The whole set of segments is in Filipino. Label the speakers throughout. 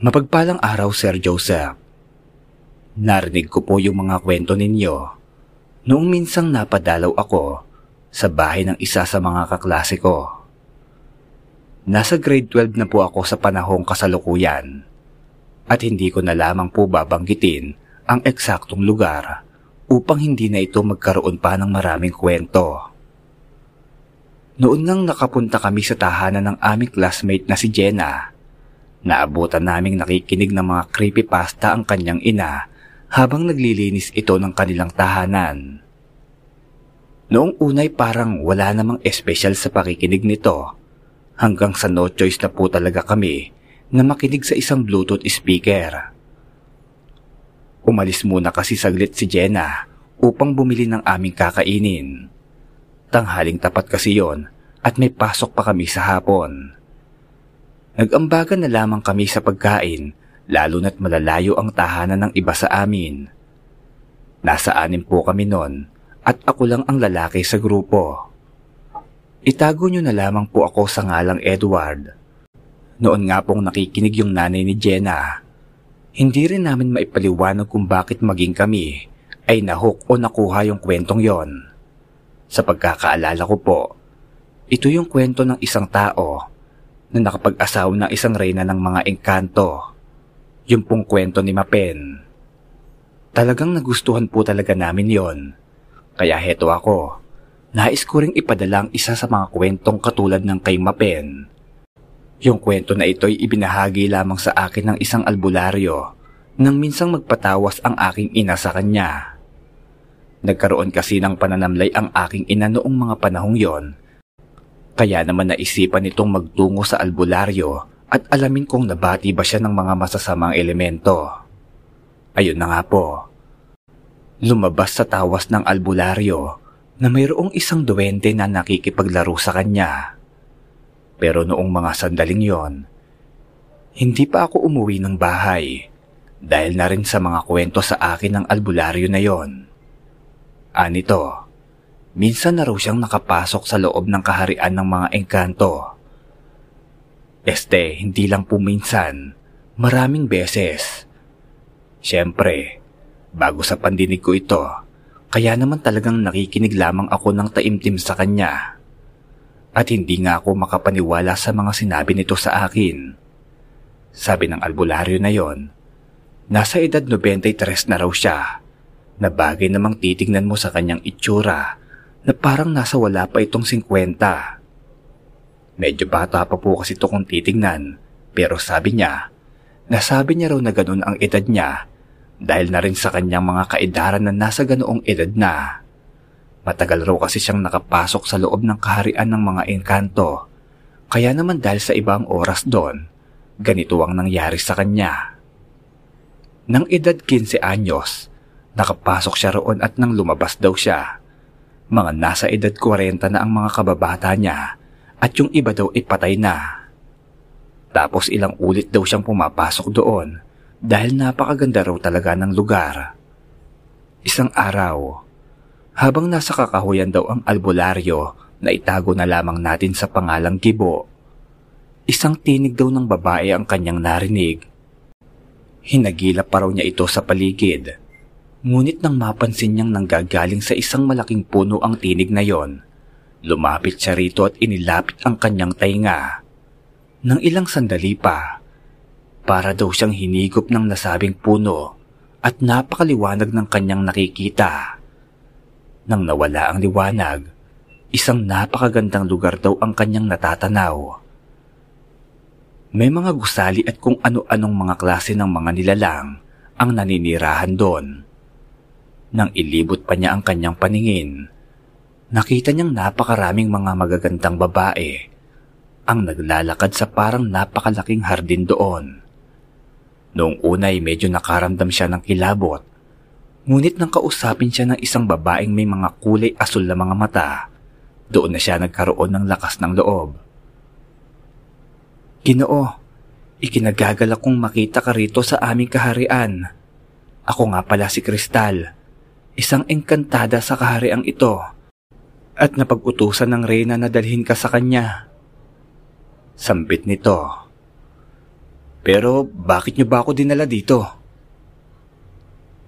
Speaker 1: Mapagpalang araw, Sir Joseph. Narinig ko po yung mga kwento ninyo noong minsang napadalaw ako sa bahay ng isa sa mga kaklase ko. Nasa grade 12 na po ako sa panahong kasalukuyan at hindi ko na lamang po babanggitin ang eksaktong lugar upang hindi na ito magkaroon pa ng maraming kwento. Noon ngang nakapunta kami sa tahanan ng aming classmate na si Jenna Naabutan naming nakikinig ng mga creepypasta ang kanyang ina habang naglilinis ito ng kanilang tahanan. Noong unay parang wala namang espesyal sa pakikinig nito hanggang sa no choice na po talaga kami na makinig sa isang Bluetooth speaker. Umalis muna kasi saglit si Jenna upang bumili ng aming kakainin. Tanghaling tapat kasi yon at may pasok pa kami sa hapon. Nag-ambagan na lamang kami sa pagkain, lalo na't malalayo ang tahanan ng iba sa amin. Nasa anim po kami noon at ako lang ang lalaki sa grupo. Itago nyo na lamang po ako sa ngalang Edward. Noon nga pong nakikinig yung nanay ni Jenna. Hindi rin namin maipaliwanag kung bakit maging kami ay nahok o nakuha yung kwentong yon. Sa pagkakaalala ko po, ito yung kwento ng isang tao na nakapag-asawa ng isang reyna ng mga engkanto. Yung pong kwento ni Mapen. Talagang nagustuhan po talaga namin yon. Kaya heto ako. Nais ko ring ipadala ang isa sa mga kwentong katulad ng kay Mapen. Yung kwento na ito'y ibinahagi lamang sa akin ng isang albularyo nang minsang magpatawas ang aking ina sa kanya. Nagkaroon kasi ng pananamlay ang aking ina noong mga panahong yon kaya naman naisipan nitong magtungo sa albularyo at alamin kung nabati ba siya ng mga masasamang elemento. Ayun na nga po. Lumabas sa tawas ng albularyo na mayroong isang duwende na nakikipaglaro sa kanya. Pero noong mga sandaling yon, hindi pa ako umuwi ng bahay dahil na rin sa mga kwento sa akin ng albularyo na yon. Anito, Minsan na raw siyang nakapasok sa loob ng kaharian ng mga engkanto. Este, hindi lang po minsan, maraming beses. Siyempre, bago sa pandinig ko ito, kaya naman talagang nakikinig lamang ako ng taimtim sa kanya. At hindi nga ako makapaniwala sa mga sinabi nito sa akin. Sabi ng albularyo na yon, nasa edad 93 na raw siya, na bagay namang titignan mo sa kanyang itsura na parang nasa wala pa itong 50. Medyo bata pa po kasi ito kung titignan pero sabi niya, nasabi niya raw na ganun ang edad niya dahil na rin sa kanyang mga kaedaran na nasa ganoong edad na. Matagal raw kasi siyang nakapasok sa loob ng kaharian ng mga engkanto kaya naman dahil sa ibang oras doon, ganito ang nangyari sa kanya. Nang edad 15 anyos, nakapasok siya roon at nang lumabas daw siya, mga nasa edad 40 na ang mga kababata niya at yung iba daw ay patay na. Tapos ilang ulit daw siyang pumapasok doon dahil napakaganda raw talaga ng lugar. Isang araw, habang nasa kakahuyan daw ang albularyo na itago na lamang natin sa pangalang Gibo, isang tinig daw ng babae ang kanyang narinig. Hinagilap pa raw niya ito sa paligid Ngunit nang mapansin niyang nanggagaling sa isang malaking puno ang tinig na yon, lumapit siya rito at inilapit ang kanyang tainga. Nang ilang sandali pa, para daw siyang hinigop ng nasabing puno at napakaliwanag ng kanyang nakikita. Nang nawala ang liwanag, isang napakagandang lugar daw ang kanyang natatanaw. May mga gusali at kung ano-anong mga klase ng mga nilalang ang naninirahan doon. Nang ilibot pa niya ang kanyang paningin, nakita niyang napakaraming mga magagandang babae ang naglalakad sa parang napakalaking hardin doon. Noong una ay medyo nakaramdam siya ng kilabot, ngunit nang kausapin siya ng isang babaeng may mga kulay asul na mga mata, doon na siya nagkaroon ng lakas ng loob. Ginoo, ikinagagalak kong makita ka rito sa aming kaharian. Ako nga pala si Kristal isang engkantada sa kahariang ito at napag-utusan ng reyna na dalhin ka sa kanya. Sambit nito. Pero bakit niyo ba ako dinala dito?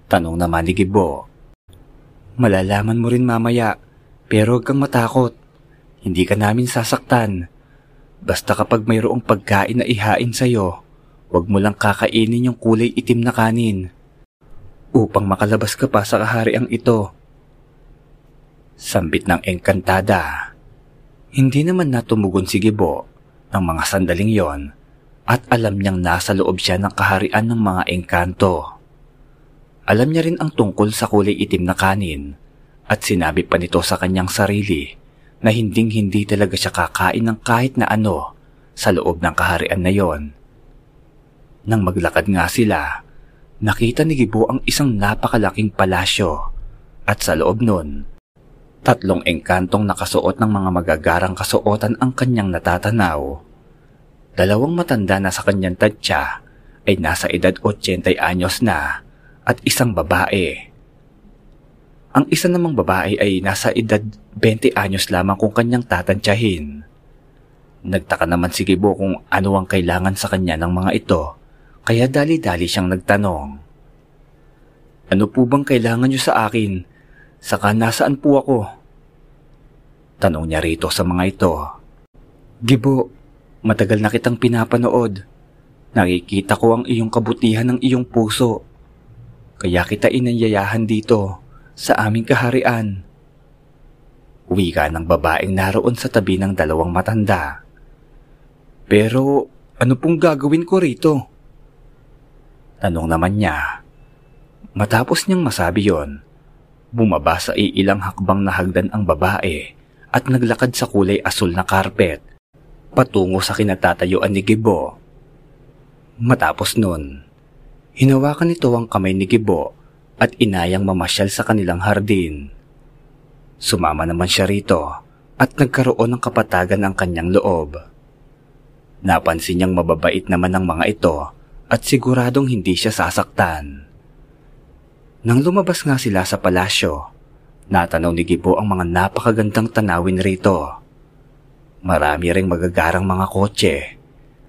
Speaker 1: Tanong naman ni Gibo. Malalaman mo rin mamaya, pero huwag kang matakot. Hindi ka namin sasaktan. Basta kapag mayroong pagkain na ihain sa'yo, huwag mo lang kakainin yung kulay itim na kanin. Upang makalabas ka pa sa kahariang ito. Sambit ng engkantada. Hindi naman natumugon si Gibo ng mga sandaling yon at alam niyang nasa loob siya ng kaharian ng mga engkanto. Alam niya rin ang tungkol sa kulay itim na kanin at sinabi pa nito sa kanyang sarili na hinding-hindi talaga siya kakain ng kahit na ano sa loob ng kaharian na yon. Nang maglakad nga sila, nakita ni Gibo ang isang napakalaking palasyo at sa loob nun, tatlong engkantong nakasuot ng mga magagarang kasuotan ang kanyang natatanaw. Dalawang matanda na sa kanyang tadsya ay nasa edad 80 anyos na at isang babae. Ang isa namang babae ay nasa edad 20 anyos lamang kung kanyang tatantyahin. Nagtaka naman si Gibo kung ano ang kailangan sa kanya ng mga ito, kaya dali-dali siyang nagtanong. Ano po bang kailangan niyo sa akin? Saka nasaan po ako? Tanong niya rito sa mga ito. Gibo, Matagal na kitang pinapanood. Nakikita ko ang iyong kabutihan ng iyong puso. Kaya kita inanyayahan dito sa aming kaharian. Uwi ka ng babaeng naroon sa tabi ng dalawang matanda. Pero ano pong gagawin ko rito? Tanong naman niya. Matapos niyang masabi yon, bumaba sa iilang hakbang na hagdan ang babae at naglakad sa kulay asul na karpet patungo sa kinatatayuan ni Gibo. Matapos nun, hinawakan nito ang kamay ni Gibo at inayang mamasyal sa kanilang hardin. Sumama naman siya rito at nagkaroon ng kapatagan ang kanyang loob. Napansin niyang mababait naman ang mga ito at siguradong hindi siya sasaktan. Nang lumabas nga sila sa palasyo, natanaw ni Gibo ang mga napakagandang tanawin rito. Marami ring magagarang mga kotse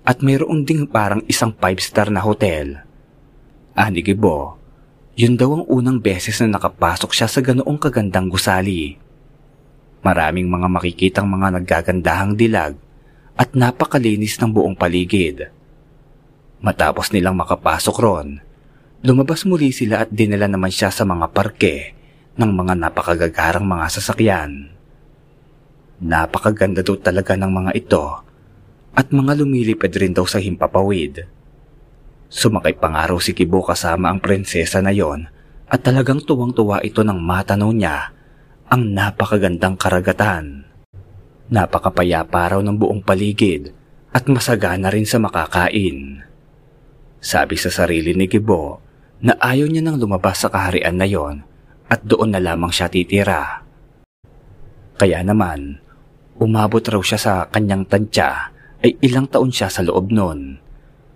Speaker 1: at mayroon ding parang isang five-star na hotel. Ani Gibo, yun daw ang unang beses na nakapasok siya sa ganoong kagandang gusali. Maraming mga makikitang mga naggagandahang dilag at napakalinis ng buong paligid. Matapos nilang makapasok ron, lumabas muli sila at dinala naman siya sa mga parke ng mga napakagagarang mga sasakyan. Napakaganda daw talaga ng mga ito at mga lumilipad rin daw sa himpapawid. Sumakay pa nga raw si Kibo kasama ang prinsesa na yon at talagang tuwang-tuwa ito nang matanaw niya ang napakagandang karagatan. Napakapayapa raw ng buong paligid at masagana rin sa makakain. Sabi sa sarili ni Gibo na ayaw niya nang lumabas sa kaharian na yon at doon na lamang siya titira. Kaya naman, Umabot raw siya sa kanyang tansya ay ilang taon siya sa loob noon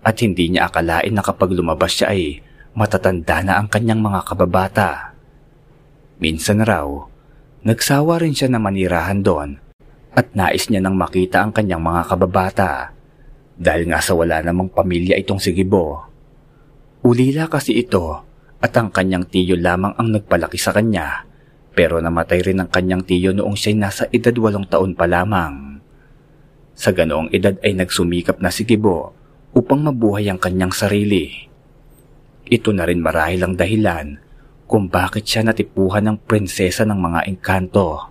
Speaker 1: at hindi niya akalain na kapag lumabas siya ay matatanda na ang kanyang mga kababata. Minsan raw, nagsawa rin siya na manirahan doon at nais niya nang makita ang kanyang mga kababata dahil nga sa wala namang pamilya itong si Gibo. Ulila kasi ito at ang kanyang tiyo lamang ang nagpalaki sa kanya pero namatay rin ang kanyang tiyo noong siya'y nasa edad walong taon pa lamang. Sa ganoong edad ay nagsumikap na si Gibo upang mabuhay ang kanyang sarili. Ito na rin marahil ang dahilan kung bakit siya natipuhan ng prinsesa ng mga engkanto.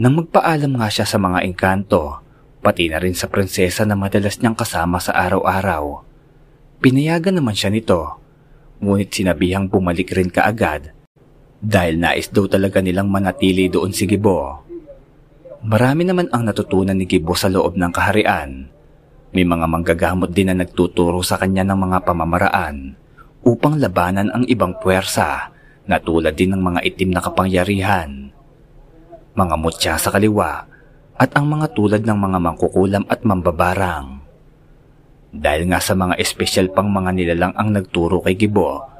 Speaker 1: Nang magpaalam nga siya sa mga engkanto, pati na rin sa prinsesa na madalas niyang kasama sa araw-araw, pinayagan naman siya nito, ngunit sinabihang bumalik rin kaagad dahil nais daw talaga nilang manatili doon si Gibo. Marami naman ang natutunan ni Gibo sa loob ng kaharian. May mga manggagamot din na nagtuturo sa kanya ng mga pamamaraan upang labanan ang ibang puwersa na tulad din ng mga itim na kapangyarihan. Mga mutya sa kaliwa at ang mga tulad ng mga mangkukulam at mambabarang. Dahil nga sa mga espesyal pang mga nilalang ang nagturo kay Gibo,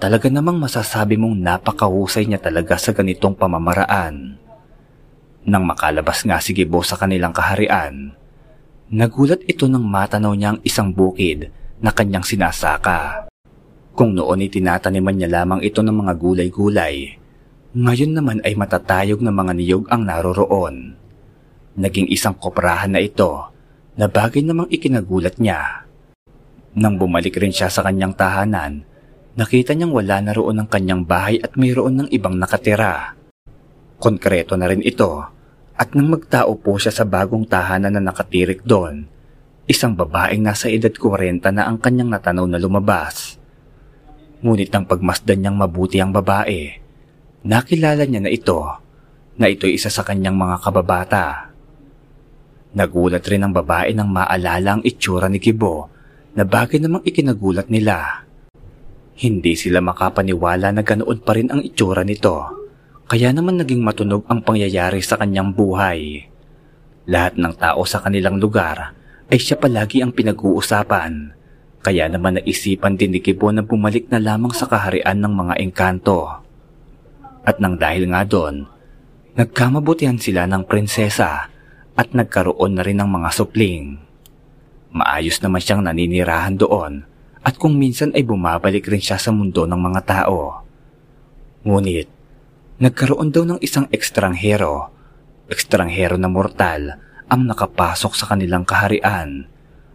Speaker 1: Talaga namang masasabi mong napakahusay niya talaga sa ganitong pamamaraan. Nang makalabas nga si Gibo sa kanilang kaharian, Nagulat ito nang matanaw niya ang isang bukid na kanyang sinasaka. Kung noon ay tinataniman niya lamang ito ng mga gulay-gulay, ngayon naman ay matatayog na mga niyog ang naroroon. Naging isang koprahan na ito na bagay namang ikinagulat niya. Nang bumalik rin siya sa kanyang tahanan, nakita niyang wala na roon ang kanyang bahay at mayroon ng ibang nakatira. Konkreto na rin ito at nang magtao po siya sa bagong tahanan na nakatirik doon, isang babaeng nasa edad 40 na ang kanyang natanaw na lumabas. Ngunit nang pagmasdan niyang mabuti ang babae, nakilala niya na ito, na ito'y isa sa kanyang mga kababata. Nagulat rin ang babae nang maalala ang itsura ni Kibo na bagay namang ikinagulat nila. Hindi sila makapaniwala na ganoon pa rin ang itsura nito, kaya naman naging matunog ang pangyayari sa kanyang buhay. Lahat ng tao sa kanilang lugar ay siya palagi ang pinag-uusapan, kaya naman naisipan din ni Kibo na bumalik na lamang sa kaharian ng mga engkanto. At nang dahil nga doon, nagkamabutihan sila ng prinsesa at nagkaroon na rin ng mga supling. Maayos naman siyang naninirahan doon at kung minsan ay bumabalik rin siya sa mundo ng mga tao. Ngunit, nagkaroon daw ng isang ekstranghero, ekstranghero na mortal ang nakapasok sa kanilang kaharian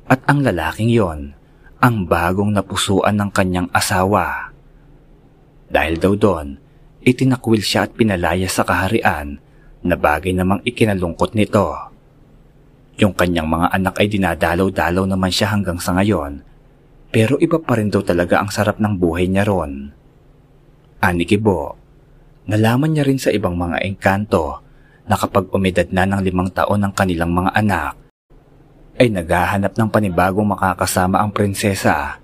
Speaker 1: at ang lalaking yon ang bagong napusuan ng kanyang asawa. Dahil daw doon, itinakwil siya at pinalaya sa kaharian na bagay namang ikinalungkot nito. Yung kanyang mga anak ay dinadalaw-dalaw naman siya hanggang sa ngayon, pero iba pa rin daw talaga ang sarap ng buhay niya ron. Ani Kibo, nalaman niya rin sa ibang mga engkanto na kapag umedad na ng limang taon ang kanilang mga anak, ay naghahanap ng panibagong makakasama ang prinsesa.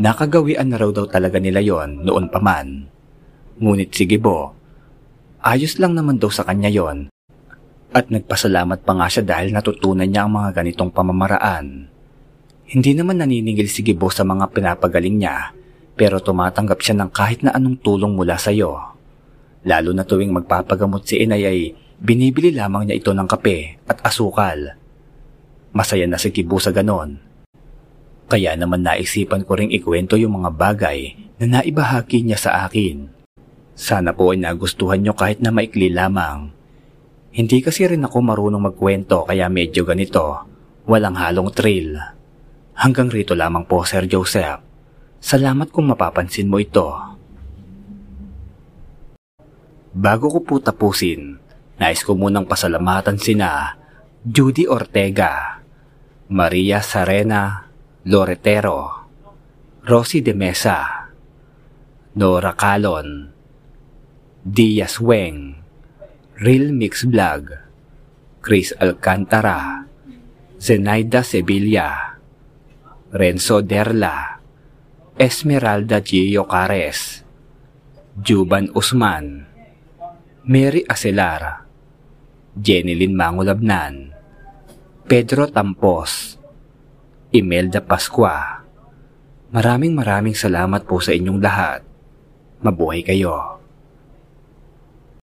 Speaker 1: Nakagawian na raw daw talaga nila yon noon pa man. Ngunit si Gibo, ayos lang naman daw sa kanya yon at nagpasalamat pa nga siya dahil natutunan niya ang mga ganitong pamamaraan. Hindi naman naniningil si Gibo sa mga pinapagaling niya, pero tumatanggap siya ng kahit na anong tulong mula sa iyo. Lalo na tuwing magpapagamot si Inay ay binibili lamang niya ito ng kape at asukal. Masaya na si Gibo sa ganon. Kaya naman naisipan ko ring ikwento yung mga bagay na naibahagi niya sa akin. Sana po ay nagustuhan niyo kahit na maikli lamang hindi kasi rin ako marunong magkwento kaya medyo ganito. Walang halong thrill. Hanggang rito lamang po, Sir Joseph. Salamat kung mapapansin mo ito. Bago ko po tapusin, nais ko munang pasalamatan sina Judy Ortega, Maria Sarena Loretero, Rosie de Mesa, Nora Calon, Diaz Weng, Real Mix Vlog, Chris Alcantara, Zenaida Sevilla, Renzo Derla, Esmeralda Gio Cares, Juban Usman, Mary Acelar, Jenilyn Mangulabnan, Pedro Tampos, Imelda Pascua. Maraming maraming salamat po sa inyong lahat. Mabuhay kayo.